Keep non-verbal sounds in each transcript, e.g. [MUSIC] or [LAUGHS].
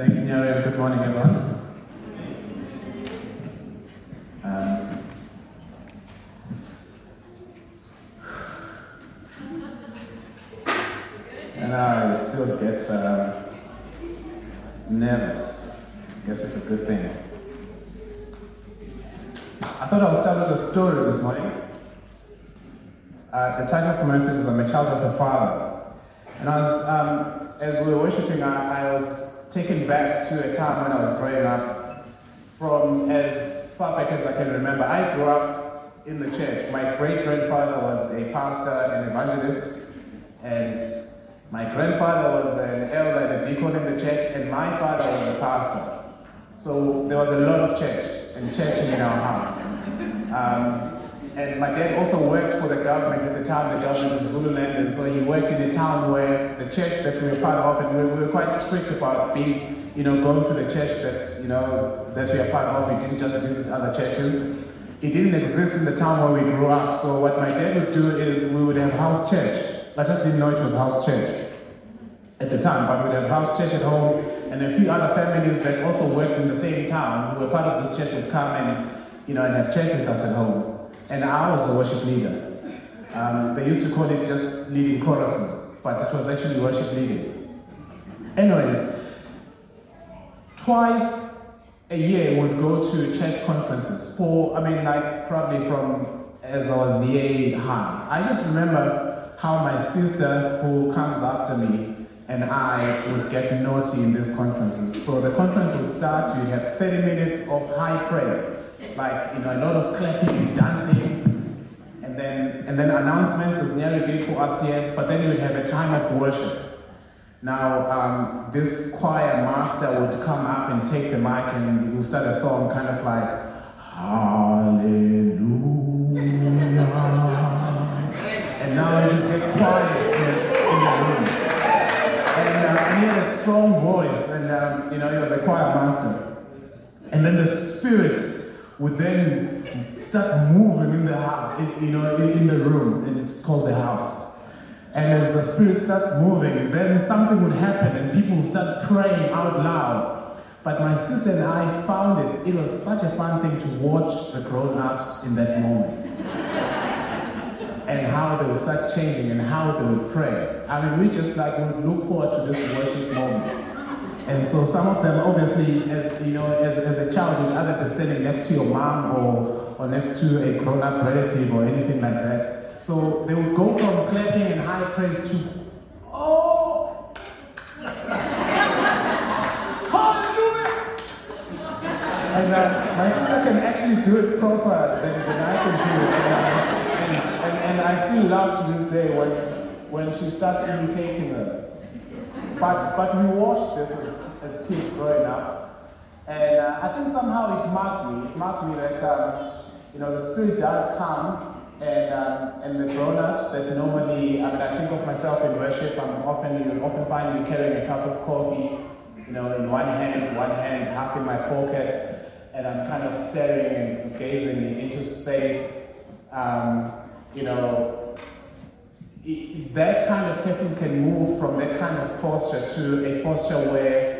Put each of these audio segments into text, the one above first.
Thank you, Nyari. Good morning, everyone. Um, and I still get uh, nervous. I guess it's a good thing. I thought I would start with a story this morning. Uh, the title of my message is I'm a child of the Father. And I was, um, as we were worshiping, I, I was taken back to a time when I was growing up, from as far back as I can remember. I grew up in the church. My great grandfather was a pastor and evangelist, and my grandfather was an elder and a deacon in the church, and my father was a pastor. So there was a lot of church and churching in our house. Um, and my dad also worked for the government at the time, the government of Zululand, and so he worked in a town where the church that we were part of, and we, we were quite strict about being, you know, going to the church that, you know, that we are part of. We didn't just visit other churches. It didn't exist in the town where we grew up. So what my dad would do is we would have house church. I just didn't know it was house church at the time, but we'd have house church at home, and a few other families that also worked in the same town who were part of this church would come and, you know, and have church with us at home and I was the worship leader. Um, they used to call it just leading choruses, but it was actually worship leading. Anyways, twice a year we'd go to church conferences for, I mean, like probably from as I was the year high. I just remember how my sister, who comes after me, and I would get naughty in these conferences. So the conference would start, you have 30 minutes of high praise like you know a lot of clapping dancing, and then and then announcements as Nyari did for us here. But then we would have a time of worship. Now um, this choir master would come up and take the mic and he would start a song kind of like Hallelujah, and now you get quiet in the room. And uh, he had a strong voice, and um, you know he was a choir master. And then the Spirit would then start moving in the house, you know, in the room, and it's called the house. And as the spirit starts moving, then something would happen, and people would start praying out loud. But my sister and I found it, it was such a fun thing to watch the grown-ups in that moment. and how they would start changing and how they would pray. I mean, we just like would look forward to this worship moment. And so some of them, obviously, as you know, as, as a child, you'd either standing next to your mom or, or next to a grown-up relative or anything like that. So they would go from clapping and high praise to, oh. [LAUGHS] And uh, my sister can actually do it proper than, than I can do it. And, and, and, I still love to this day when, when she starts imitating her. But, but we watched this growing up. And uh, I think somehow it marked me. It marked me that, um, you know, the Spirit does come and, um, and the grown-ups that normally, I mean, I think of myself in worship, I'm often, you often find me carrying a cup of coffee, you know, in one hand, one hand half in my pocket, and I'm kind of staring and gazing into space. Um, you know, that kind of person can move from that kind of posture to a posture where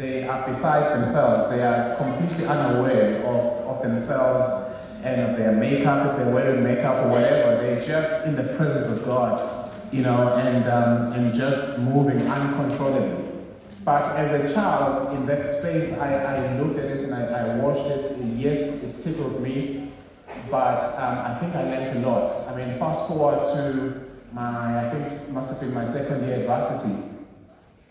they are beside themselves. They are completely unaware of, of themselves and of their makeup, if they're wearing makeup or whatever. They're just in the presence of God, you know, and, um, and just moving uncontrollably. But as a child in that space, I, I looked at it and I, I watched it. Yes, it tickled me, but um, I think I learned a lot. I mean, fast forward to my, I think must have been my second year at varsity.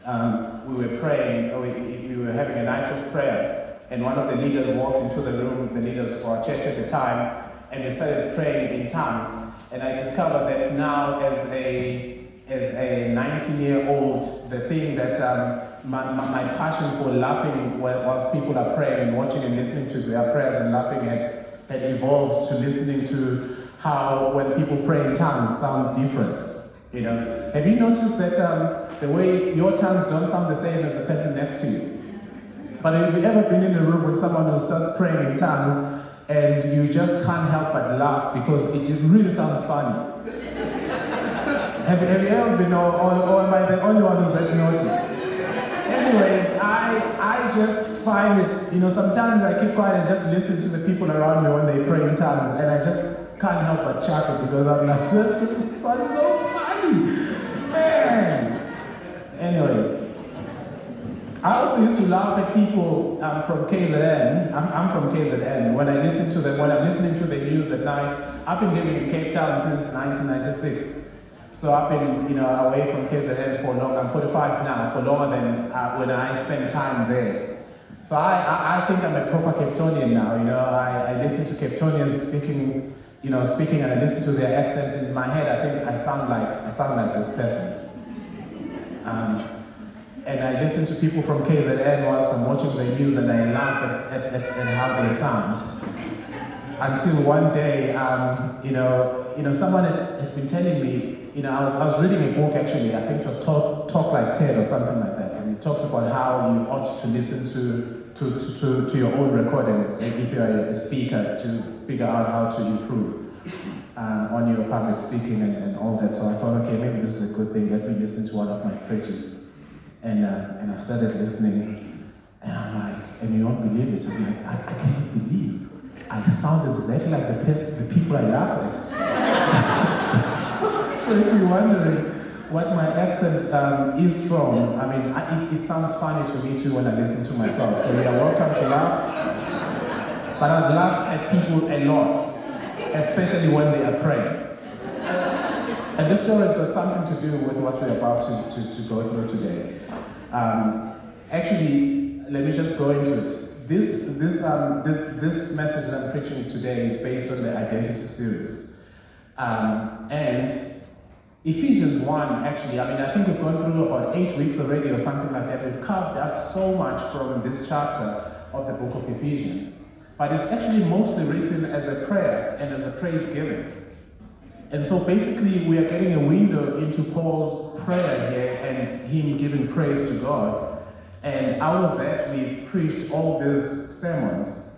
Um, we were praying, we, we were having a night of prayer, and one of the leaders walked into the room, the leaders for our church at the time, and they started praying in tongues. And I discovered that now, as a as a 19 year old, the thing that um, my, my, passion for laughing whilst people are praying and watching and listening to their prayers and laughing had, had evolved to listening to how when people pray in tongues sound different. You know, have you noticed that um, the way your tongues don't sound the same as the person next to you? But have you ever been in a room with someone who starts praying in tongues and you just can't help but laugh because it just really sounds funny? have, have you ever been, or, or, or am I the only one who's that naughty? Anyways, I I just find it, you know, sometimes I keep quiet and just listen to the people around me when they pray in tongues, and I just can't help but chuckle because I'm like, this just sounds so Anyways, I also used to laugh at people um, from KZN. I'm, I'm, from KZN. When I listen to them, when I'm listening to the news at night, I've been living in Cape Town since 1996. So I've been, you know, away from KZN for long. I'm 45 now, for longer than uh, when I spent time there. So I, I, I, think I'm a proper Capetonian now. You know, I, I listen to Capetonians speaking, you know, speaking, and I listen to their accents in my head. I think I sound like I sound like this person. Um, and I listen to people from KZN whilst I'm watching the news and I laugh at, at, at, at how they sound. Until one day, um, you know, you know, someone had, had, been telling me, you know, I was, I was reading a book actually, I think it was Talk, Talk Like Ted or something like that, and it talks about how you ought to listen to, to, to, to your own recordings if you're a speaker to figure out how to improve. Uh, on your public speaking and, and all that. So I thought, okay, maybe this is a good thing. Let me listen to one of my preachers. And, uh, and I started listening, and I'm like, and you don't believe it. So I'm like, I, I can't believe I sound exactly like the, the people I laugh at. [LAUGHS] so if you're wondering what my accent um, is from, I mean, I, it, it, sounds funny to me too when I listen to myself. So you are welcome to laugh. But I've laughed at people a lot, especially when they are praying. And this story has something to do with what we're about to, to, to go through today. Um, actually, let me just go into it. This, this, um, this, this, message that I'm preaching today is based on the Identity series. Um, and Ephesians 1, actually, I mean, I think we've gone through about eight weeks already or something like that. We've carved out so much from this chapter of the book of Ephesians. But it's actually mostly written as a prayer and as a praise giving. And so basically, we are getting a window into Paul's prayer here and him giving praise to God. And out of that, we preached all these sermons.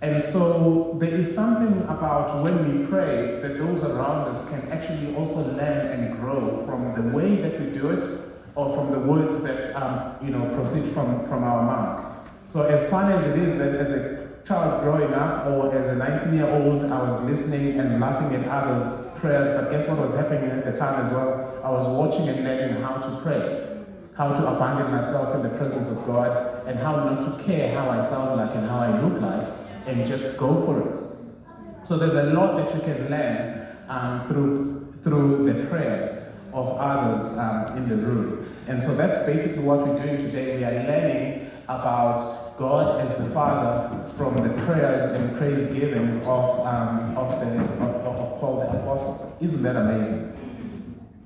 And so there is something about when we pray that those around us can actually also learn and grow from the way that we do it or from the words that um, you know proceed from, from our mouth. So as fun as it is that as a child growing up or as a 19 year old, I was listening and laughing at others prayers, but guess what was happening at the time as well? I was watching and learning how to pray, how to abandon myself in the presence of God, and how not to care how I sound like and how I look like, and just go for it. So there's a lot that you can learn um, through through the prayers of others um, in the room. And so that's basically what we're doing today. We are learning about God as the Father from the prayers and praise givings of, um, of, the, of, of Paul the Apostle. Isn't that amazing?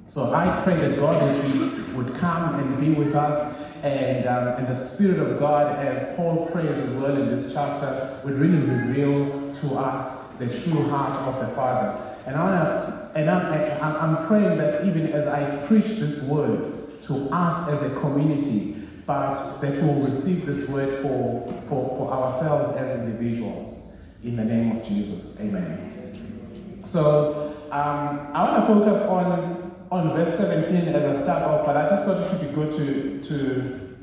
So I pray that God would, would come and be with us and, um, and the Spirit of God, as Paul prays as well in this chapter, would really reveal to us the true heart of the Father. And, I and I'm, I'm praying that even as I preach this word to us as a community, but that we will receive this word for, for, for ourselves as individuals. In the name of Jesus. Amen. So um, I want to focus on, on verse 17 as I start off, but I just thought it would be good to, to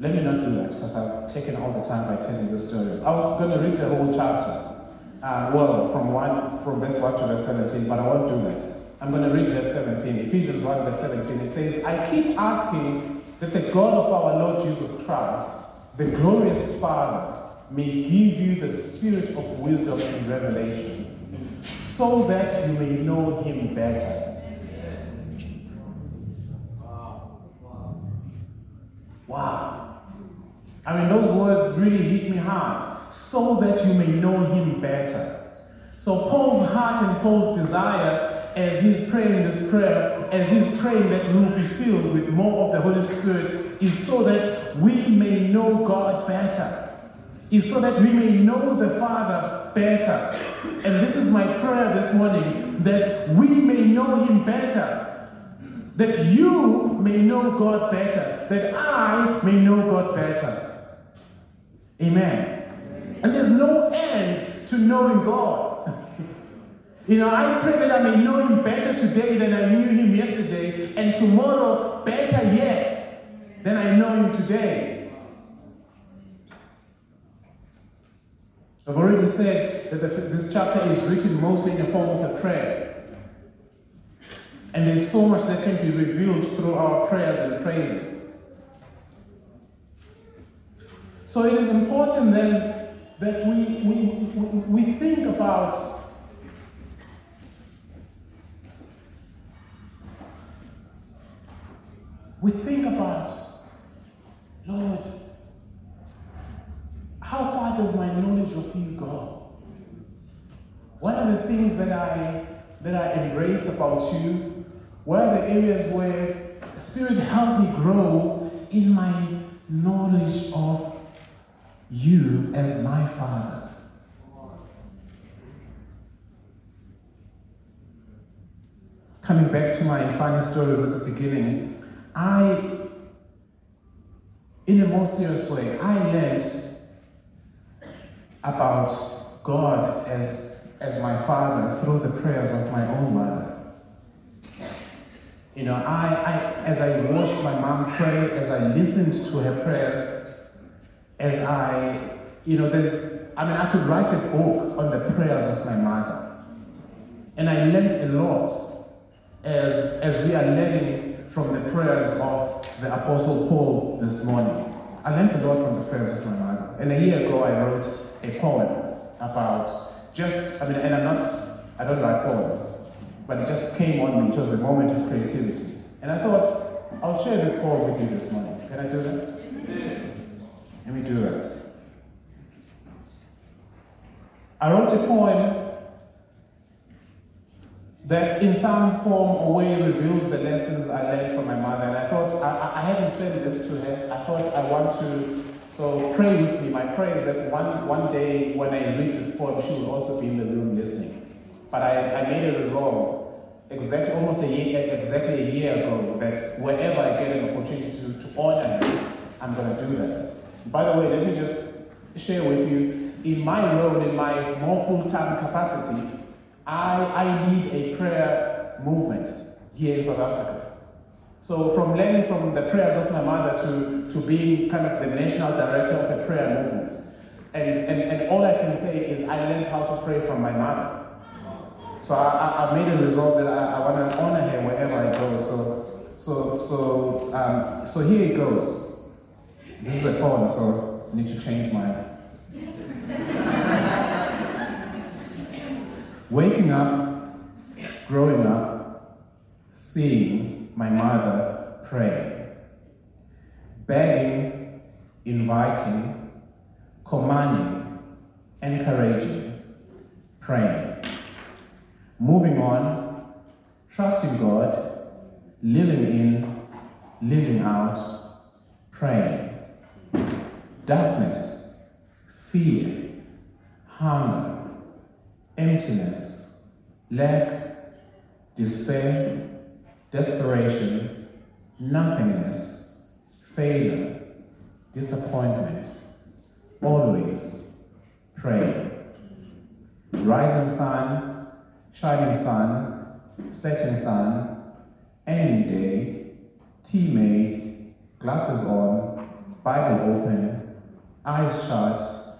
let me not do that because I've taken all the time by telling the stories. I was going to read the whole chapter. Uh, well, from one from verse 1 to verse 17, but I won't do that. I'm going to read verse 17. Ephesians 1, verse 17. It says, I keep asking that the God of our Lord Jesus Christ, the glorious Father, may give you the spirit of wisdom and revelation, so that you may know him better. Wow. I mean, those words really hit me hard. So that you may know him better. So Paul's heart and Paul's desire as he's praying this prayer, as he's praying that we will be filled with more of the Holy Spirit, is so that we may know God better. Is so that we may know the Father better. And this is my prayer this morning that we may know Him better. That you may know God better. That I may know God better. Amen. And there's no end to knowing God. You know, I pray that I may know him better today than I knew him yesterday, and tomorrow better yet. than I know him today. I've already said that the, this chapter is written mostly in the form of a prayer. And there's so much that can be revealed through our prayers and praises. So it is important then that we, we, we think about we think about, Lord, how far does my knowledge of you go? What are the things that I that I embrace about you? What are the areas where Spirit help me grow in my knowledge of you as my Father? Coming back to my funny stories at the beginning, I, in a more serious way, I learned about God as, as my father through the prayers of my own mother. You know, I, I, as I watched my mom pray, as I listened to her prayers, as I, you know, there's, I mean, I could write a book on the prayers of my mother. And I learned a lot as, as we are learning from the prayers of the Apostle Paul this morning. I learned a lot from the prayers of my mother. And a year ago, I wrote a poem about just, I mean, and I'm not, I don't write poems, but it just came on me. It was a moment of creativity. And I thought, I'll share this poem with you this morning. Can I do that? Yes. Let me do that. I wrote a poem that in some form or way reveals the lessons I learned from my mother. And I thought, I, I hadn't said this to her. I thought I want to, so pray with me. My prayer is that one, one day when I read this poem, she will also be in the room listening. But I, I made a resolve exactly almost a year, exactly a year ago that wherever I get an opportunity to, to honor her, I'm going to do that. By the way, let me just share with you, in my role, in my more full-time capacity, I, I lead a prayer movement here in South Africa. So from learning from the prayers of my mother to, to being kind of the national director of a prayer movement. And, and, and all I can say is I learned how to pray from my mother. So I, I, made a resolve that I, I want to honor her wherever I go. So, so, so, um, so here it goes. This is a poem, so I need to change my Waking up, growing up, seeing my mother pray, begging, inviting, commanding, encouraging, praying, moving on, trusting God, living in, living out, praying. Darkness, fear, hunger, emptiness, lack, despair, desperation, nothingness, failure, disappointment. Always pray. Rising sun, shining sun, setting sun, any day, tea made, glasses on, Bible open, eyes shut,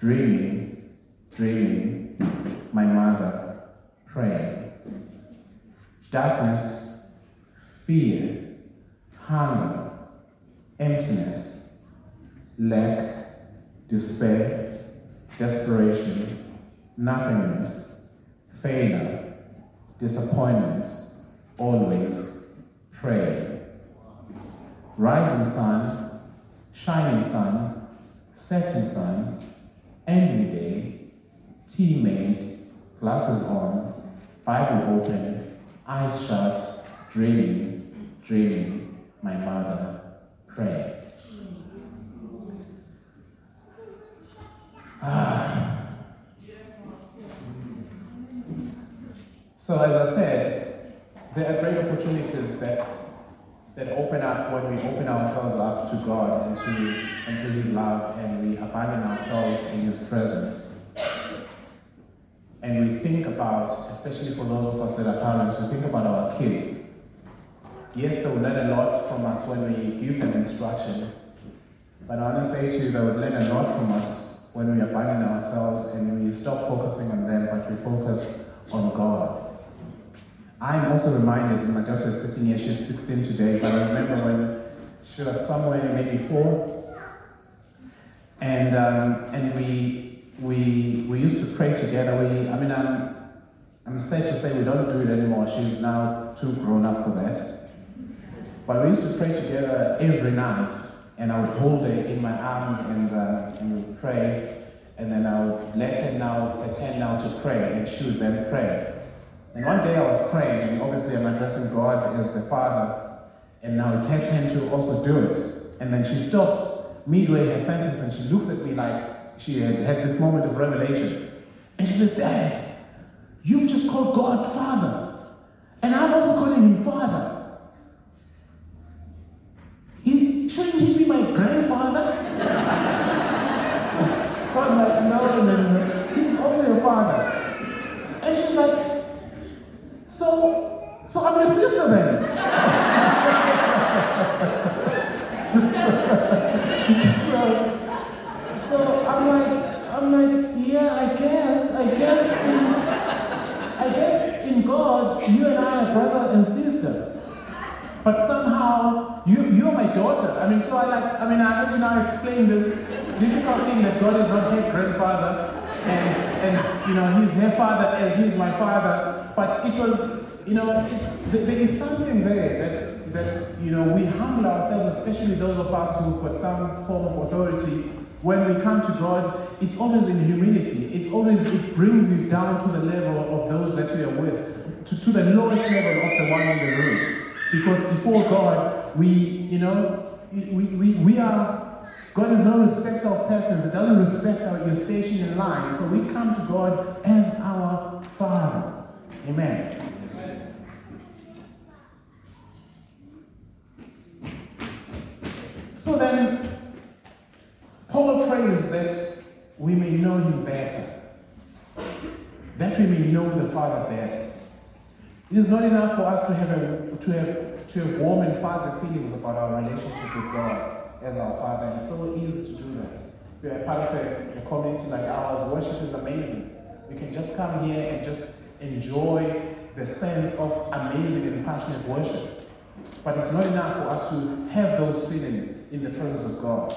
dreaming, dreaming, my mother praying. Darkness, fear, hunger, emptiness, lack, despair, desperation, nothingness, failure, disappointment, always pray. Rising sun, shining sun, setting sun, every day, tea made, glasses on, Bible open, eyes shut, dreaming, dreaming, my mother praying. Ah. So as I said, there are great opportunities that that open up when we open ourselves up to God and to, and to His love and we abandon ourselves in His presence and we think about, especially for those of us that are parents, we think about our kids. yes, they will learn a lot from us when we give them instruction. But I want to say to you, they would learn a lot from us when we abandon ourselves and we stop focusing on them, but we focus on God. I'm also reminded, my daughter is sitting here, she's 16 today, but I remember when she was somewhere maybe four, and um, and we we we used to pray together. We, I mean, I'm I'm sad to say we don't do it anymore. She's now too grown up for that. But we used to pray together every night, and I would hold her in my arms and uh, and we would pray, and then I would let her now attend now to pray, and she would then pray. And one day I was praying, and obviously I'm addressing God as the Father, and now it's her turn to also do it. And then she stops midway her sentence and she looks at me like she had had this moment of revelation. And she says, Dad, you've just called God Father. And I'm also calling him Father. He, shouldn't he be my grandfather? so I'm like, no, no, no, he's also your father. And she's like, so, so I'm your sister then. [LAUGHS] so, so I'm like, I'm like, yeah, I guess, I guess, in, I guess in God, you and I are brother and sister. But somehow, you, you're my daughter. I mean, so I like, I mean, I had to now explain this difficult thing that God is not her grandfather, and, and you know, he's her father as he's my father. But it was, you know, it, there is something there that, that, you know, we humble ourselves, especially those of us who've got some form of authority. When we come to God, it's always in humility. It's always, it brings you down to the level of those that we are with, to, to the lowest level of the one in the room. Because before God, we, you know, we, we, we are, God does not respect our persons. It doesn't respect our, your station in line. So we come to God as our Father. Amen. So then, Paul prays that we may know him better, that we may know the Father better. It is not enough for us to have, a, to have, to have warm and fuzzy feelings about our relationship with God as our Father. It's so easy to do that. If you're a part of a, a community like ours, worship is amazing. We can just come here and just enjoy the sense of amazing and passionate worship. But it's not enough for us to have those feelings in the presence of God.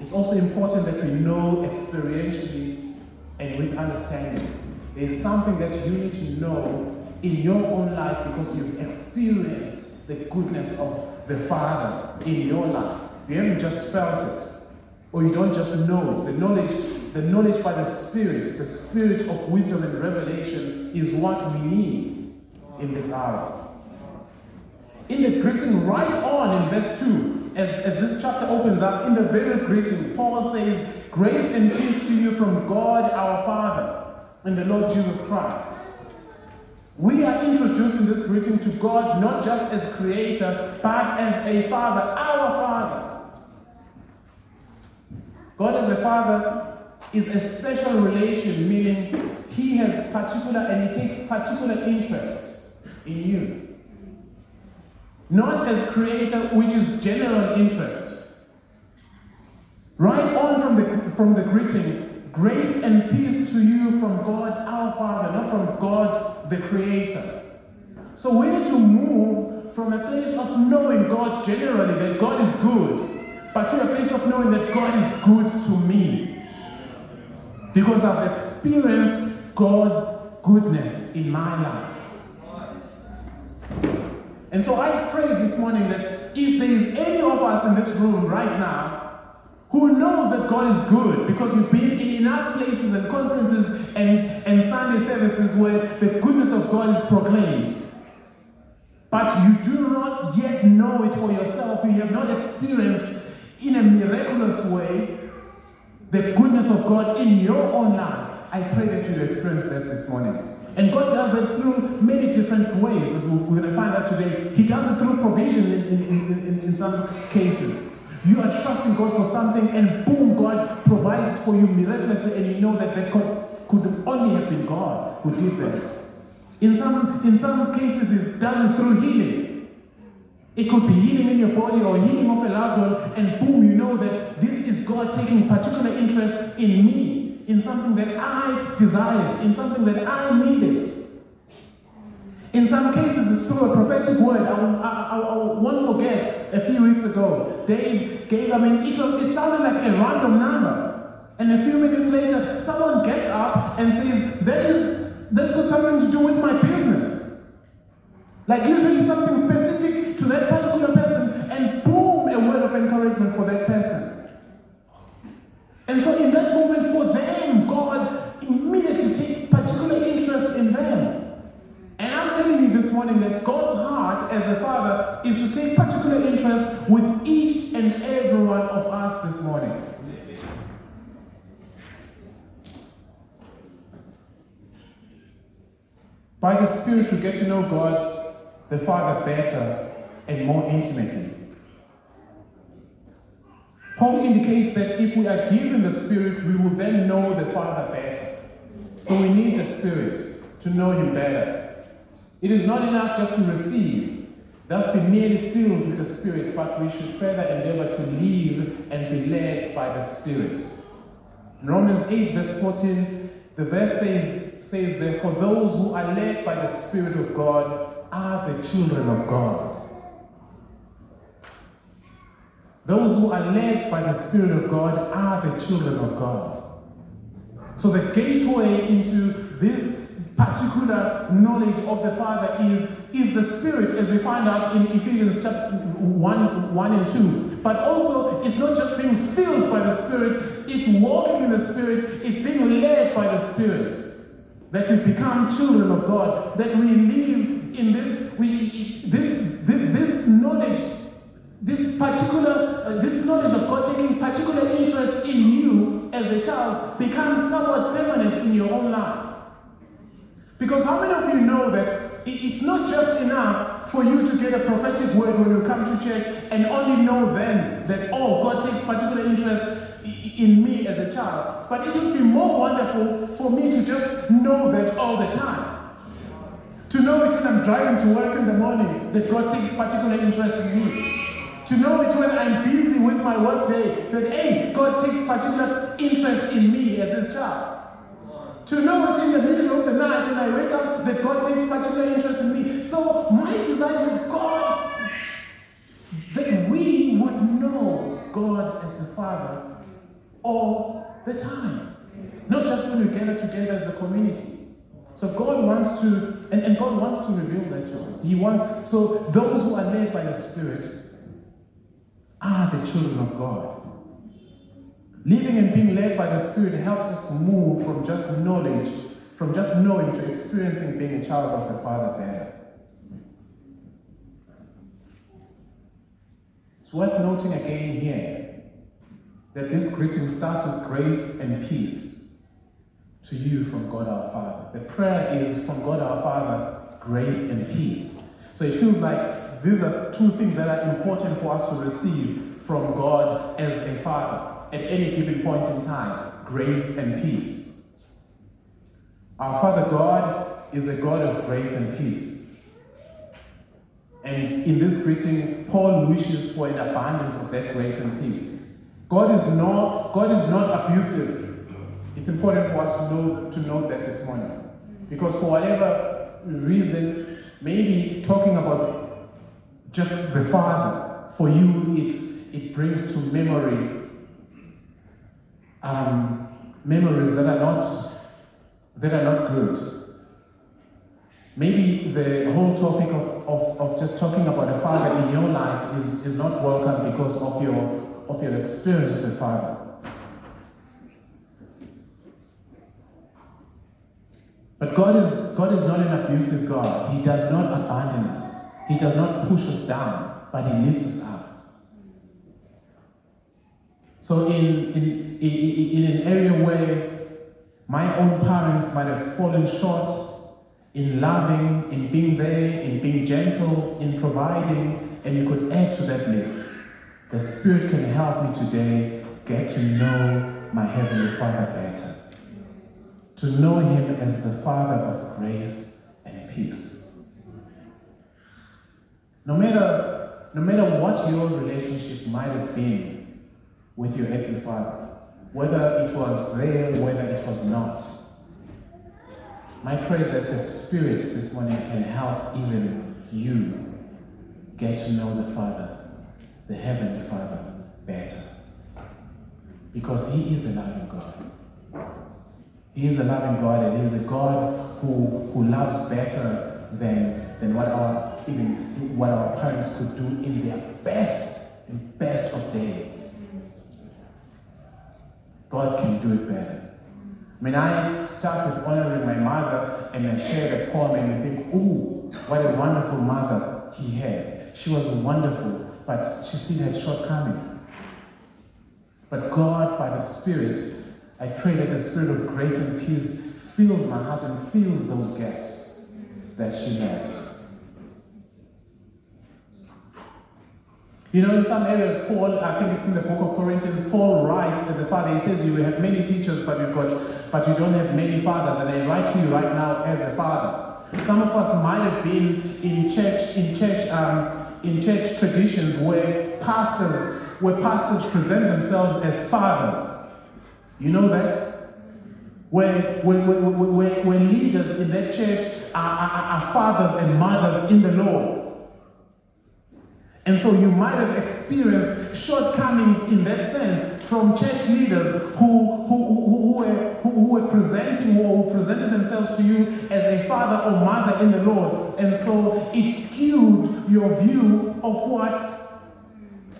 It's also important that we know experientially and with understanding. There's something that you need to know in your own life because you've experienced the goodness of the Father in your life. You haven't just felt it, or you don't just know it. The knowledge the knowledge by the Spirit, the Spirit of wisdom and revelation, is what we need in this hour. In the greeting, right on in verse 2, as, as this chapter opens up, in the very greeting, Paul says, Grace and peace to you from God our Father and the Lord Jesus Christ. We are introduced in this greeting to God not just as creator, but as a father, our father. God as a father is a special relation, meaning he has particular and he takes particular interest in you. Not as creator, which is general interest. Right on from the, from the greeting, grace and peace to you from God our Father, not from God the Creator. So we need to move from a place of knowing God generally, that God is good, but to a place of knowing that God is good to me. Because I've experienced God's goodness in my life. And so I pray this morning that if there is any of us in this room right now who knows that God is good because we've been in enough places and conferences and, and Sunday services where the goodness of God is proclaimed. But you do not yet know it for yourself. You have not experienced in a miraculous way the goodness of God in your own life. I pray that you experience that this morning. And God does it through many different ways, as we're going to find out today. He does it through provision in, in, in, in, some cases. You are trusting God for something, and boom, God provides for you miraculously, and you know that that could, only have been God who did this. In some, in some cases, it does it through healing. It could be healing in your body or healing of a loved one, and boom, you know that this is God taking particular interest in me, in something that I desired, in something that I needed. In some cases, it's through a prophetic word. I, I, I, I won't forget a few weeks ago, Dave gave, I mean, it, was, it sounded like a random number. And a few minutes later, someone gets up and says, there is, this got something to do with my business. Like literally something specific to that particular person, and boom, a word of encouragement for that person. And so in that moment, for them, God immediately takes particular interest in them. And I'm telling you this morning that God's heart as a father is to take particular interest with each and every one of us this morning. By the Spirit, we get to know God, the Father, better and more intimately. Paul indicates that if we are given the Spirit, we will then know the Father better. So we need the Spirit to know Him better. It is not enough just to receive, thus be merely filled with the Spirit, but we should further endeavor to live and be led by the Spirit. In Romans 8, verse 14, the verse says, says that for those who are led by the Spirit of God are the children of God. Those who are led by the Spirit of God are the children of God. So the gateway into this particular knowledge of the Father is, is the Spirit, as we find out in Ephesians chapter 1, 1 and 2. But also, it's not just being filled by the Spirit, it's walking in the Spirit, it's being led by the Spirit. That we become children of God, that we live in this, we, this, this, this knowledge this particular, uh, this knowledge of God taking particular interest in you as a child becomes somewhat permanent in your own life. Because how many of you know that it's not just enough for you to get a prophetic word when you come to church and only know then that, oh, God takes particular interest in me as a child. But it would be more wonderful for me to just know that all the time. To know it when I'm driving to work in the morning that God takes particular interest in me. To know it when I'm busy with my work day that, hey, God takes particular interest in me as his child. To know it in the middle of the night when I wake up that God takes particular interest in me. So my desire with God that we would know God as the Father all the time. Not just when we gather together as a community. So God wants to, and, and God wants to reveal that to us. He wants, so those who are led by the Spirit are the children of God. Living and being led by the Spirit helps us move from just knowledge, from just knowing to experiencing being a child of the Father better. It's worth noting again here that this greeting starts with grace and peace to you from God our Father. The prayer is from God our Father, grace and peace. So it feels like these are two things that are important for us to receive from God as a Father at any given point in time grace and peace. Our Father God is a God of grace and peace. And in this greeting, Paul wishes for an abundance of that grace and peace. God is not, God is not abusive. It's important for us to know to note that this morning. Because for whatever reason, maybe talking about just the Father, for you it, it brings to memory um, memories that are not that are not good. Maybe the whole topic of, of, of just talking about a father in your life is, is not welcome because of your of your experience with a father. But God is God is not an abusive God. He does not abandon us. He does not push us down, but He lifts us up. So in, in, in, an area where my own parents might have fallen short in loving, in being there, in being gentle, in providing, and you could add to that list. The Spirit can help me today get to know my Heavenly Father better. To know Him as the Father of grace and peace. No matter no matter what your relationship might have been with your earthly father, whether it was there, whether it was not, my prayer is that the Spirit this morning can help even you get to know the Father, the Heavenly Father, better. Because He is a loving God. He is a loving God and He is a God who, who loves better than, than what our even what our parents could do in their best and best of days. God can do it better. When I start with honoring my mother and I share the poem and I think, ooh, what a wonderful mother he had. She was wonderful, but she still had shortcomings. But God, by the Spirit, I pray that the Spirit of grace and peace fills my heart and fills those gaps that she left. You know, in some areas, Paul, I think it's in the book of Corinthians, Paul writes as a father, he says, You have many teachers, but you've got but you don't have many fathers. And I write to you right now as a father. Some of us might have been in church, in church, um, in church traditions where pastors, where pastors present themselves as fathers. You know that? Where, where, where, where, where leaders in that church are, are, are fathers and mothers in the Lord. And so you might have experienced shortcomings in that sense from church leaders who, who, who, who, were, who, who were presenting or who presented themselves to you as a father or mother in the Lord. And so it skewed your view of what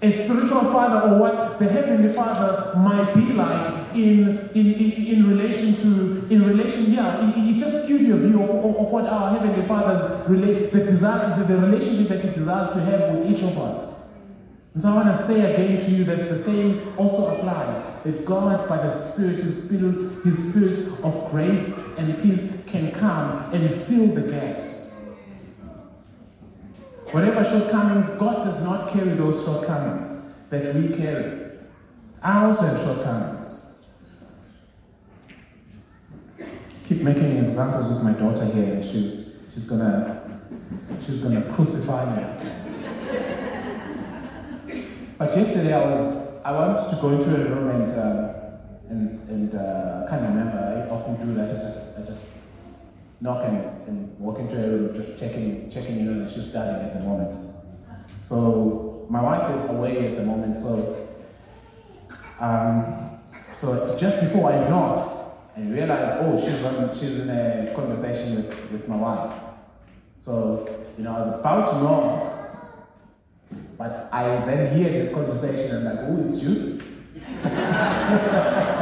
a spiritual father or what the heavenly father might be like in, in, in, in relation to in relation yeah it, it just skewed your view of, of, of, what our heavenly fathers relate the desire the, the relationship that he desires to have with each of us. And so I want to say again to you that the same also applies that God by the Spirit his spirit his spirit of grace and peace can come and fill the gaps Whatever shortcomings, God does not carry those shortcomings that we carry. I also have shortcomings. Keep making examples with my daughter here, and she's she's gonna she's gonna crucify me. but yesterday I was I wanted to go into a room and uh, and and uh, I can't remember. I often do that. I just I just knock and, and walk into her room, just checking, checking in on her. She's studying at the moment. So my wife is away at the moment, so um, so just before I knock and realize, oh, she's on, she's in a conversation with, with my wife. So you know, I was about to knock, but I then hear this conversation and I'm like, who is Juice?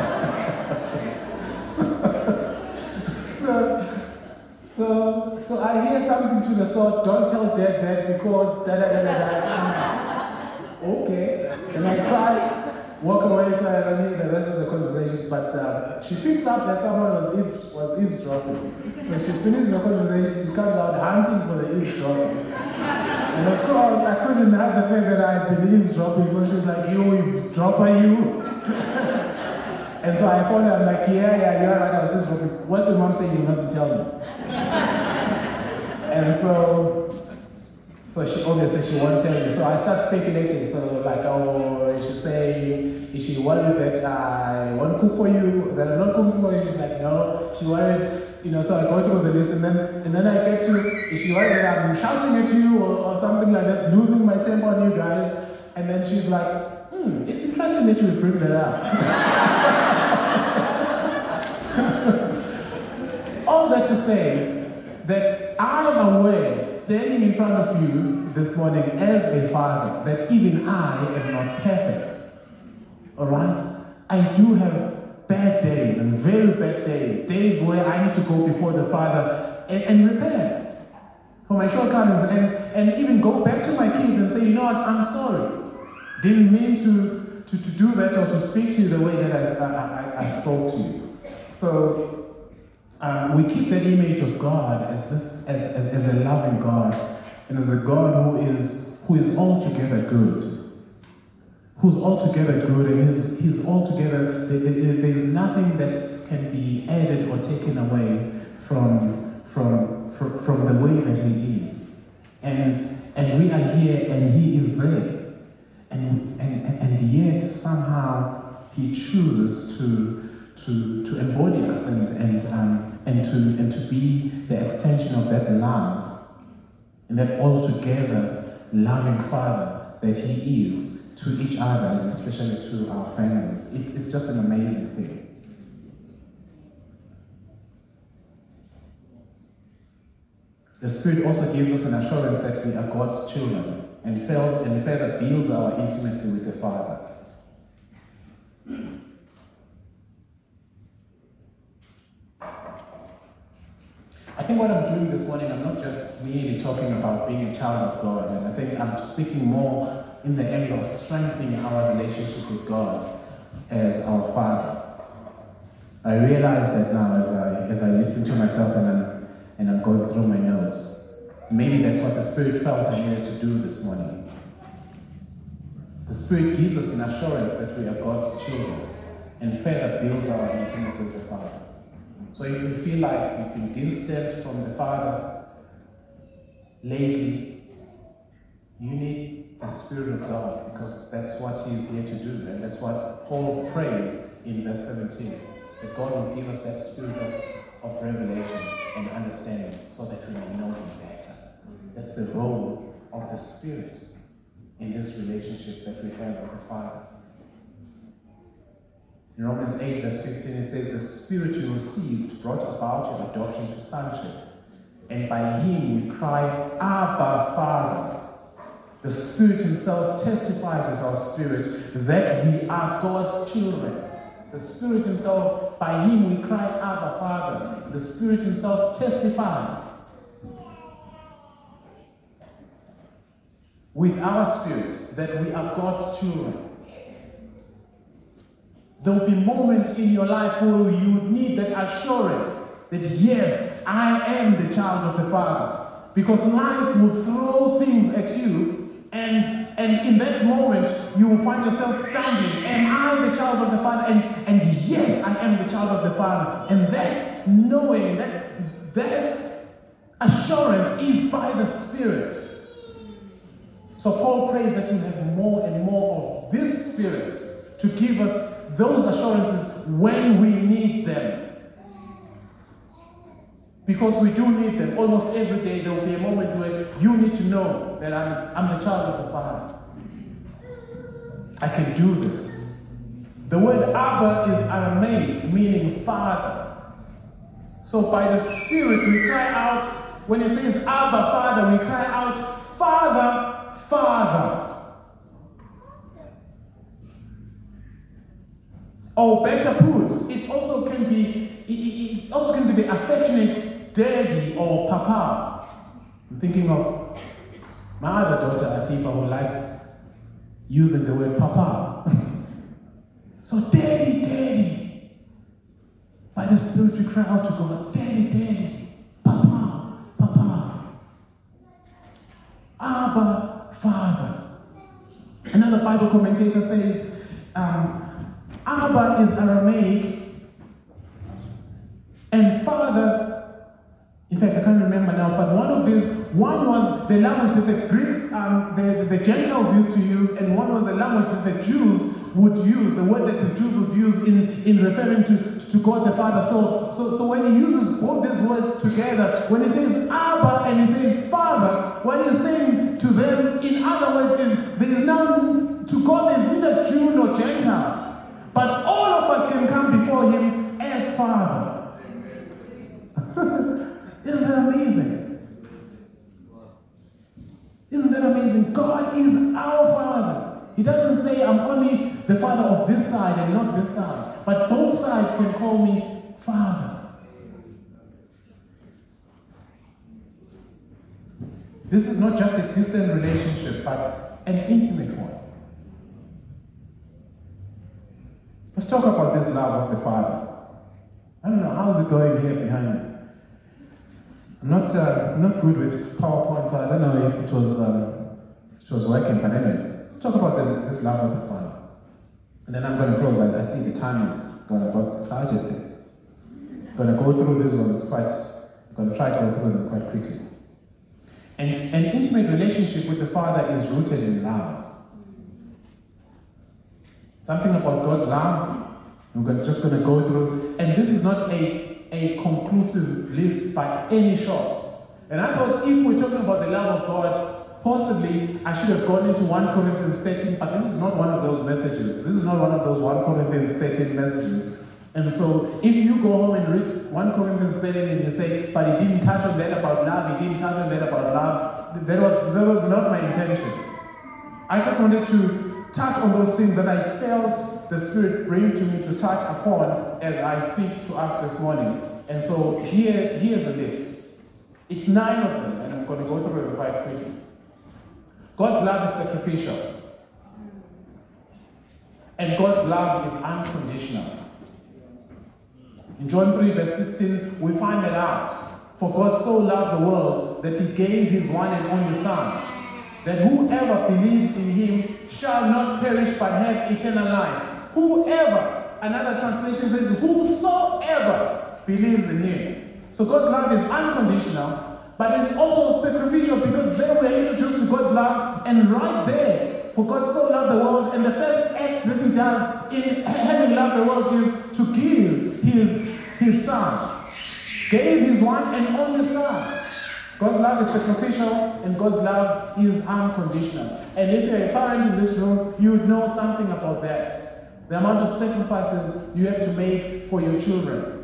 [LAUGHS] so, I hear something to the sort, don't tell dad that because da da da da da. okay. And I try, walk away so I don't hear the rest of the conversation. But uh, she picks up that someone was, eaves, was eavesdropping. So she finishes the conversation, she comes out hunting for the eavesdropping. And of course, I couldn't have the fact that I'd been eavesdropping, so she's like, you eavesdropper, you. and so I phoned her, I'm like, yeah, yeah, you're right, I was eavesdropping. What's your mom saying you mustn't tell me? And so, so she obviously she won't tell me. So I start speculating. So like, oh, she saying, is she worried that I won't cook for you? That I'm not cooking for you? She's like, no. She worried, you know. So I go through the list, and then and then I get to, is she worried that I'm shouting at you or, or something like that, losing my temper on you guys? And then she's like, hmm, it's interesting that you bring that up. [LAUGHS] All that to say that I am aware, standing in front of you this morning as a father, that even I am not perfect. Alright? I do have bad days and very bad days, days where I need to go before the Father and, and repent for my shortcomings and, and even go back to my kids and say, you know what, I'm sorry. Didn't mean to, to, to do that or to speak to you the way that I, I, I spoke to you. So um, we keep that image of God as, this, as, as, as, a loving God and as a God who is, who is altogether good. Who's altogether good and he's, he's altogether, there's nothing that can be added or taken away from, from, from, from the way that he is. And and we are here and He is there. And, and, and yet somehow He chooses to, to, to embody us and, and, um, and, to, and to be the extension of that love and that altogether loving Father that He is to each other and especially to our families. It, it's just an amazing thing. The Spirit also gives us an assurance that we are God's children and further builds our intimacy with the Father. I think what I'm doing this morning, I'm not just merely talking about being a child of God, and I think I'm speaking more in the angle of strengthening our relationship with God as our Father. I realize that now as I, as I listen to myself and I'm, and I'm going through my notes. Maybe that's what the Spirit felt I needed to do this morning. The Spirit gives us an assurance that we are God's children and further builds our intimacy with the Father. So if you feel like you've been distant from the Father lately, you need the Spirit of God because that's what He is here to do. And that's what Paul prays in verse 17 that God will give us that spirit of, of revelation and understanding so that we may know Him better. That's the role of the Spirit in this relationship that we have with the Father. In Romans 8, verse 15, it says, The Spirit you received brought about your adoption to sonship. And by him we cry, Abba, Father. The Spirit Himself testifies with our spirit that we are God's children. The Spirit Himself, by Him we cry, Abba, Father. The Spirit Himself testifies with our spirit that we are God's children. There will be moments in your life where you need that assurance that yes, I am the child of the Father. Because life will throw things at you, and, and in that moment, you will find yourself standing. Am I the child of the Father? And, and yes, I am the child of the Father. And that knowing, that, that assurance is by the Spirit. So Paul prays that you have more and more of this Spirit to give us those assurances when we need them. Because we do need them. Almost every day there will be a moment where you need to know that I'm, I'm the child of the Father. I can do this. The word Abba is Aramaic, meaning Father. So by the Spirit we cry out, when it says Abba, Father, we cry out, Father, Father. Or better put, it also can be it, also can be the affectionate daddy or papa. I'm thinking of my other daughter Atifa who likes using the word papa. [LAUGHS] so daddy, daddy. By the Spirit we cry out to God, daddy, daddy, papa, papa. Abba, Father. Another Bible commentator says, um, Abba is Aramaic, and Father, in fact, I can't remember now, but one of these, one was the language that the Greeks, um, the, the Gentiles used to use, and one was the language that the Jews would use, the word that the Jews would use in, in referring to, to God the Father. So, so, so when he uses both these words together, when he says Abba and he says Father, what he's saying to them, in other words, is there is none, to God there is neither Jew nor Gentile. But all of us can come before Him as Father. [LAUGHS] Isn't that amazing? Isn't that amazing? God is our Father. He doesn't say, I'm only the Father of this side and not this side. But both sides can call me Father. This is not just a distant relationship, but an intimate one. Let's talk about this love of the Father. I don't know, how's it going here behind me? I'm not, uh, not good with PowerPoint, so I don't know if it was, um, it was working, but anyways, let's talk about the, this love of the Father. And then I'm going to close. I, I see the time is going to go excited. I'm going to go through this one quite, I'm going to try to go through them quite quickly. And an intimate relationship with the Father is rooted in love. Something about God's love, we're just going to go through. And this is not a, a conclusive list by any shot. And I thought if we're talking about the love of God, possibly I should have gone into 1 Corinthians 13, but this is not one of those messages. This is not one of those 1 Corinthians 13 messages. And so if you go home and read 1 Corinthians 13 and you say, but he didn't touch on that about love, he didn't touch on that about love, that was, that was not my intention. I just wanted to touch on those things that I felt the Spirit bring to me to touch upon as I speak to us this morning. And so here, here's a list. It's nine of them, and I'm going to go through them quite quickly. God's love is sacrificial. And God's love is unconditional. In John 3, verse 16, we find that out. For God so loved the world that he gave his one and only Son, that whoever believes in him shall not perish but have eternal life. Whoever, another translation says, whosoever believes in him. So God's love is unconditional, but it's also sacrificial because then we're introduced to God's love, and right there, for God so loved the world, and the first act that He does in having loved the world is to give His His Son, gave His one and only Son. God's love is sacrificial and God's love is unconditional. And if you're a parent in this room, you would know something about that. The amount of sacrifices you have to make for your children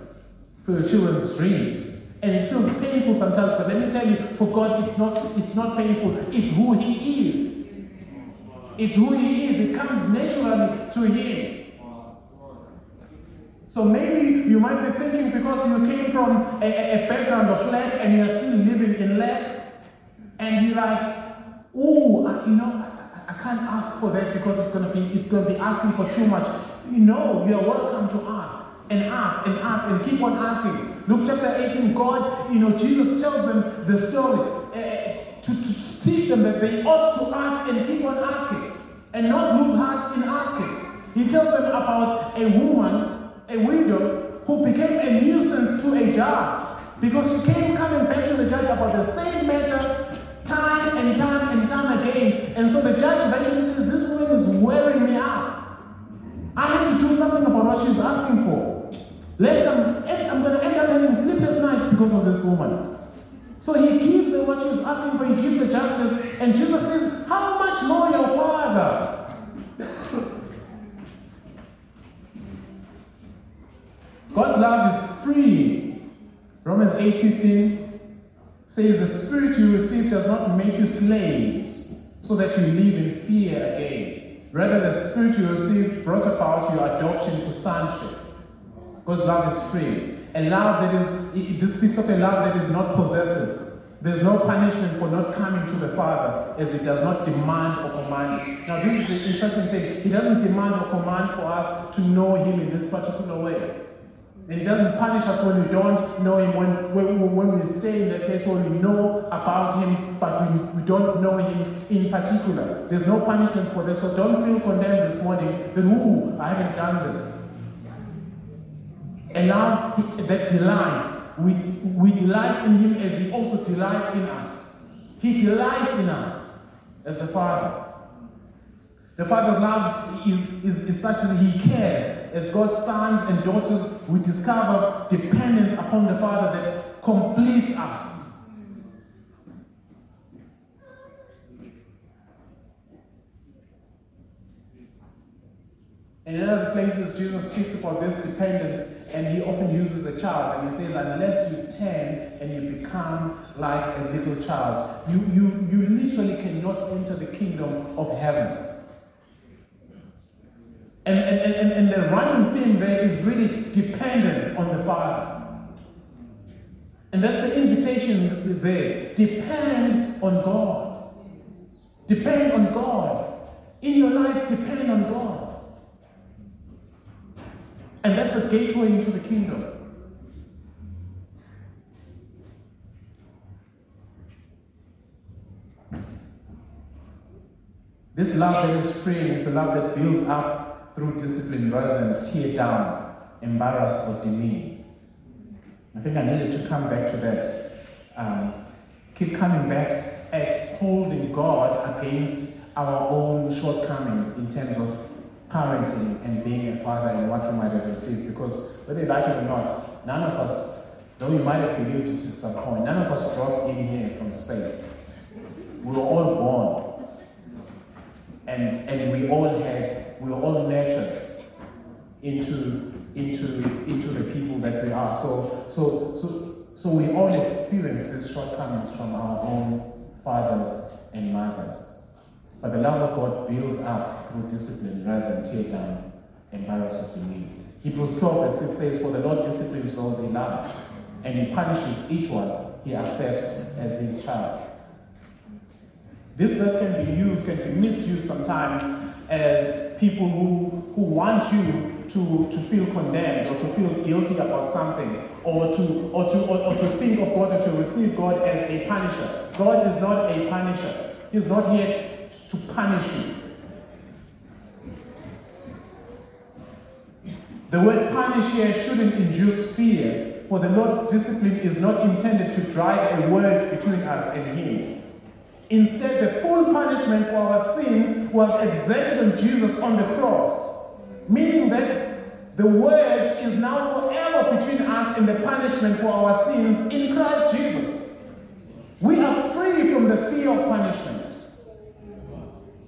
for your children's dreams. And it feels painful sometimes, but let me tell you, for God, it's not, it's not painful. It's who He is. It's who He is. It comes naturally to Him. So maybe you might be thinking because you came from a, a background of lack and you're still living in lack, and you're like, oh, you know, I, I can't ask for that because it's gonna be it's gonna be asking for too much. You know, you're welcome to ask and ask and ask and keep on asking. Luke chapter 18, God, you know, Jesus tells them the story uh, to, to teach them that they ought to ask and keep on asking and not lose heart in asking. He tells them about a woman, a widow, who became a nuisance to a judge because she came coming back to the judge about the same matter time and time and time again. And so the judge eventually says, This woman is wearing me out. I have to do something about what she's asking for. Lest I'm, I'm going to end up having sleepless nights because of this woman. So he gives her what she's asking for, he gives her justice, and Jesus says, How much more your Father? God's love is free. Romans 8:15 says the spirit you receive does not make you slaves, so that you live in fear again. Rather, the spirit you received brought about your adoption to sonship. God's love is free. A love that is, this speaks of a love that is not possessive. There's no punishment for not coming to the Father as it does not demand or command. Now, this is the interesting thing. He doesn't demand or command for us to know Him in this particular way. And He doesn't punish us when we don't know Him, when, when, when we stay in the place where we know about Him, but we, we don't know Him in particular. There's no punishment for this. So don't feel condemned this morning that, ooh, I haven't done this a love that delights. We, we delight in Him as He also delights in us. He delights in us as the Father. The Father's love is, is, is such that He cares. As God's sons and daughters, we discover dependence upon the Father that completes us. And in other places, Jesus speaks about this dependence and he often uses a child, and he says, unless you turn and you become like a little child, you, you, you literally cannot enter the kingdom of heaven. And, and, and, and the running thing there is really dependence on the Father. And that's the invitation there. Depend on God. Depend on God. In your life, depend on God. And that's the gateway into the kingdom. This love that is freeing is the love that builds up through discipline rather than tear down, embarrass, or demean. I think I needed to come back to that. Um, keep coming back at holding God against our own shortcomings in terms of parenting and being a father and what we might have received. Because whether you like it or not, none of us, though we might have believed it at some point, none of us dropped in here from space. We were all born. And, and we all had, we are all nurtured into, into, into the people that we are. So, so, so, so we all experience these shortcomings from our own fathers and mothers. But the love of God builds up through discipline rather than tear down and barriers belief. Hebrews 12 verse 6 says, For the Lord disciplines those he loves, and he punishes each one he accepts as his child. This verse can be used, can be misused sometimes as people who, who want you to, to feel condemned or to feel guilty about something or to, or, to, or, or to think of God or to receive God as a punisher. God is not a punisher. He's not here to punish you. The word punish here shouldn't induce fear, for the Lord's discipline is not intended to drive a wedge between us and Him. Instead, the full punishment for our sin was exerted on Jesus on the cross, meaning that the wedge is now forever between us and the punishment for our sins in Christ Jesus. We are free from the fear of punishment.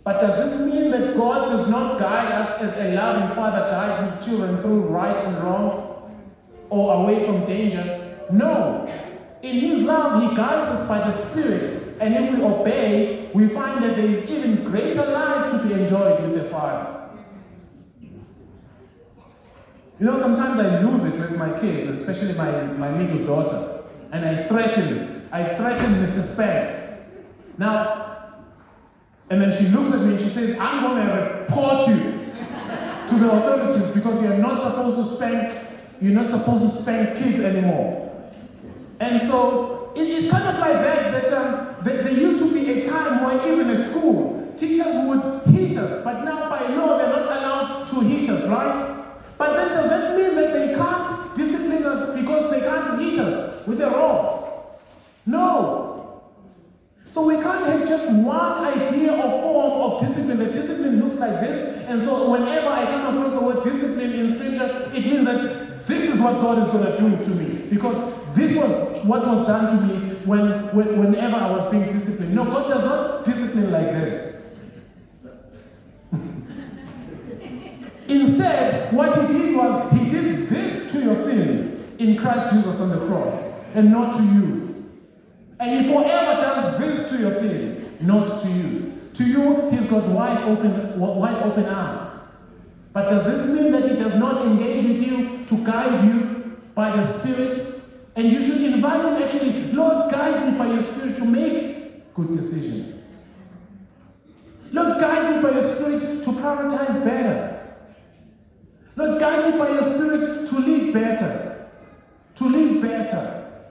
But does this mean that God does not guide us as a loving father guides his children through right and wrong or away from danger? No. In his love, he guides us by the. And if we obey, we find that there is even greater life to be enjoyed with the Father. You know, sometimes I lose it with my kids, especially my, my middle daughter. And I threaten, I threaten Mrs. Spank. Now, and then she looks at me and she says, I'm going to report you to the authorities because you're not supposed to spank, you're not supposed to spank kids anymore. And so it, it's kind of like that, that um, there, used to be a time where even at school, teachers would hit us, but now by law they're not allowed to hit us, right? But then does that mean that they can't discipline us because they can't hit us with a rod? No. So we can't have just one idea or form of discipline. The discipline looks like this, and so whenever I come across the word discipline in scripture, it means that this is what God is going to do to me. Because this was what was done to me when, when, whenever I was being disciplined. No, God does not discipline like this. [LAUGHS] Instead, what he did was he did this to your sins in Christ Jesus on the cross, and not to you. And he forever does this to your sins, not to you. To you, he's got wide open, wide open arms. But does this mean that he does not engage with you to guide you by the Spirit? And you should invite him actually, Lord, guide me by your Spirit to make good decisions. Lord, guide me by your Spirit to prioritize better. Lord, guide me by your Spirit to live better. To live better.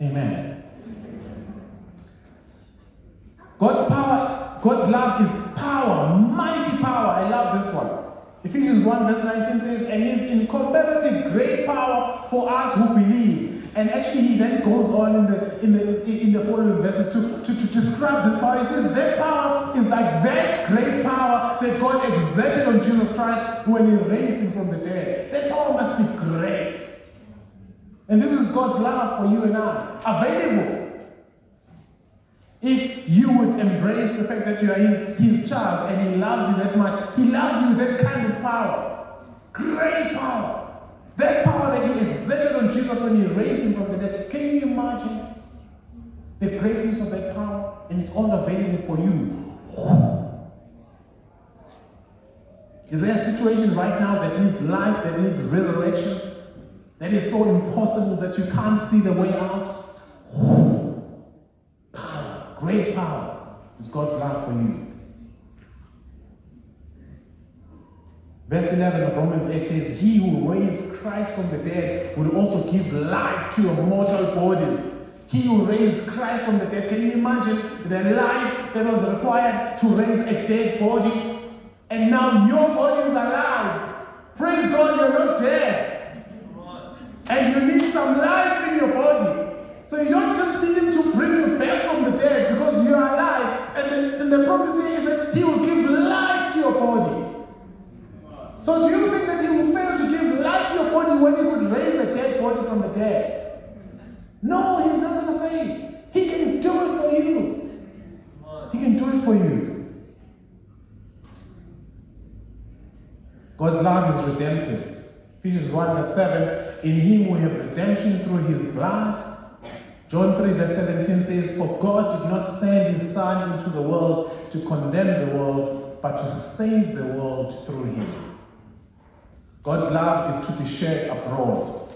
Amen. God's power, God's love is power, mighty power. I love this one. Ephesians 1 verse 19 says, and his incomparably great power for us who believe. And actually he then goes on in the in the in the following verses to, to, to describe this power. He says that power is like that great power that God exerted on Jesus Christ when he raised him from the dead. That power must be great. And this is God's love for you and I. Available. If you would embrace the fact that you are his, his child and he loves you that much, he loves you with that kind of power. Great power. That power that he exerted on Jesus when he raised him from the dead. Can you imagine the greatness of that power? And it's all available for you. Is there a situation right now that needs life, that needs resurrection, that is so impossible that you can't see the way out? Great power, is God's love for you. Verse 11 of Romans 8 says, He who raised Christ from the dead will also give life to your mortal bodies. He who raised Christ from the dead. Can you imagine the life that was required to raise a dead body? And now your body is alive. Praise God, you're not dead. And you need some life in your body. So you don't just need to bring you back from the dead because you are alive. The prophecy is that he will give life to your body. So do you think that he will fail to give life to your body when he could raise a dead body from the dead? No, he's not going to fail. He can do it for you. He can do it for you. God's love is redemptive. Ephesians 1 verse 7, in him we have redemption through his blood. John 3 verse 17 says, For God did not send his Son into the world to condemn the world, but to save the world through him. God's love is to be shared abroad.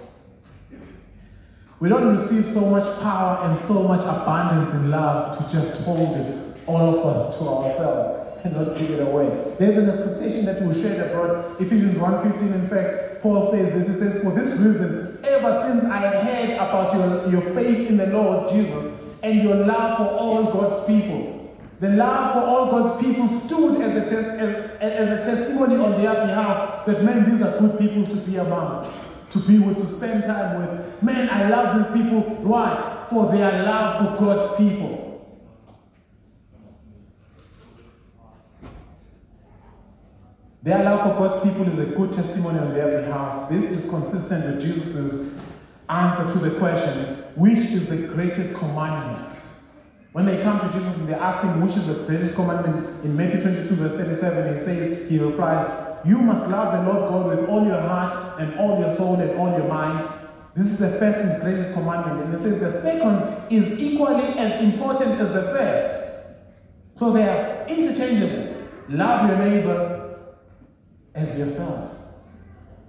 We don't receive so much power and so much abundance in love to just hold it, all of us, to ourselves and not give it away. There's an expectation that we share it abroad. Ephesians 1.15, in fact, Paul says this. He says, For this reason, ever since I heard about your, your faith in the Lord Jesus and your love for all God's people, the love for all God's people stood as a, tes- as, as a testimony on their behalf that, man, these are good people to be among, to be with, to spend time with. Man, I love these people. Why? For their love for God's people. Their love for God's people is a good testimony on their behalf. This is consistent with Jesus' answer to the question, which is the greatest commandment? When they come to Jesus and they ask him which is the greatest commandment, in Matthew 22, verse 37, he says, he replies, You must love the Lord God with all your heart and all your soul and all your mind. This is the first and greatest commandment. And it says the second is equally as important as the first. So they are interchangeable. Love your neighbor as yourself.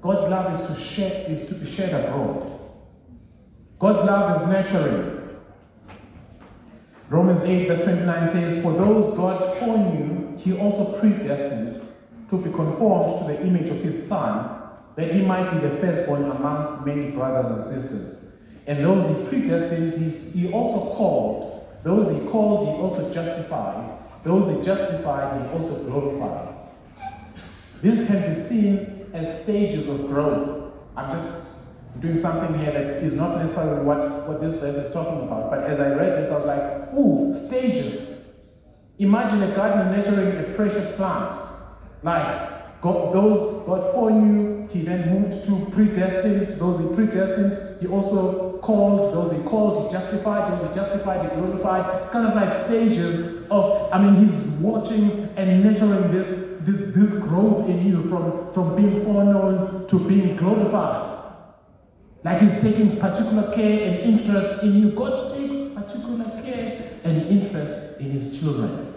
God's love is to share is to be shared abroad. God's love is nurturing. Romans 8 verse 29 says, For those God foreknew, he also predestined to be conformed to the image of his son, that he might be the firstborn among many brothers and sisters. And those he predestined, he also called. Those he called, he also justified. Those he justified, he also glorified. This can be seen as stages of growth. I'm just doing something here that is not necessarily what, what this verse is talking about. But as I read this, I was like, ooh, stages. Imagine a gardener nurturing a precious plant. Like, God, those God foreknew, he then moved to predestined. Those he predestined, he also called. Those he called, he justified. Those he justified, he glorified. It's kind of like stages of, I mean, he's watching and nurturing this this, this growth in you from, from being foreknown to being glorified. Like he's taking particular care and interest in you. God takes particular care and interest in his children.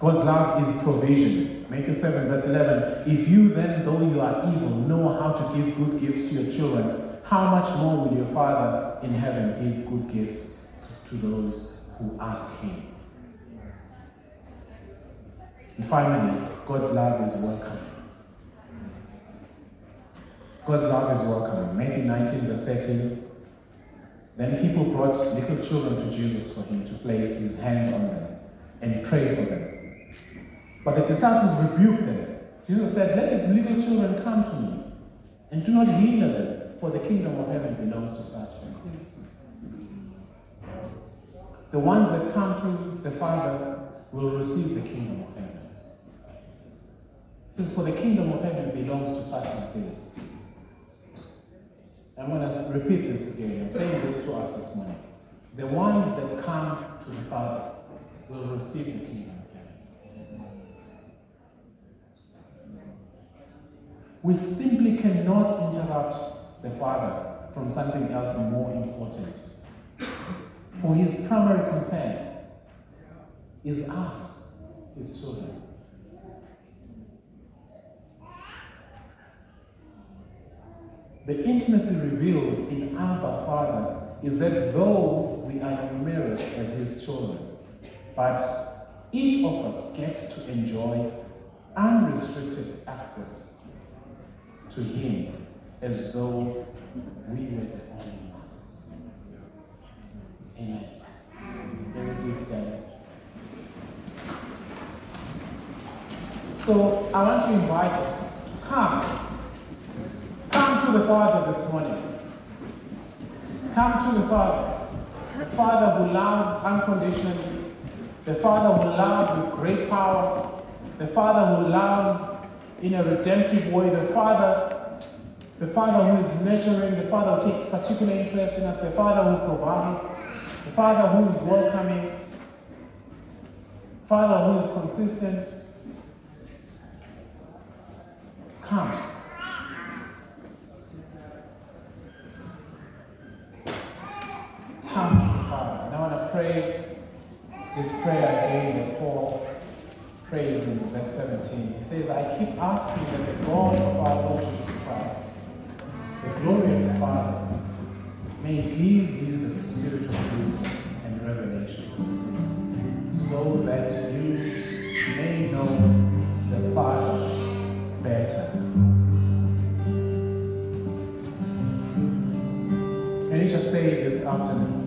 God's love is provision. Matthew 7, verse 11. If you then, though you are evil, know how to give good gifts to your children, how much more will your Father in heaven give good gifts to those who ask him? And finally, God's love is welcome. God's love is welcome. Matthew 19, verse 13. Then people brought little children to Jesus for him to place his hands on them and pray for them. But the disciples rebuked them. Jesus said, Let the little children come to me, and do not hinder them, for the kingdom of heaven belongs to such as. The ones that come to the Father will receive the kingdom of heaven. Says, For the kingdom of heaven belongs to such as this. I'm going to repeat this again. I'm saying this to us this morning. The ones that come to the Father will receive the kingdom of heaven. We simply cannot interrupt the Father from something else more important. For his primary concern is us, his children. The intimacy revealed in Abba Father is that though we are numerous as his children, but each of us gets to enjoy unrestricted access to him as though we were the only ones. Amen. Very please stand. So I want to invite us to Come to the Father this morning. Come to the Father. The Father who loves unconditionally. The Father who loves with great power. The Father who loves in a redemptive way. The Father, the Father who is nurturing. The Father who takes particular interest in us. The Father who provides. The Father who is welcoming. Father who is consistent. Come. Come, Father. And I want to pray this prayer again that Paul prays in verse 17. He says, I keep asking that the God of our Lord Jesus Christ, the glorious Father, may give you the spirit of wisdom and revelation, so that you may know the Father better. Can you just say this afternoon,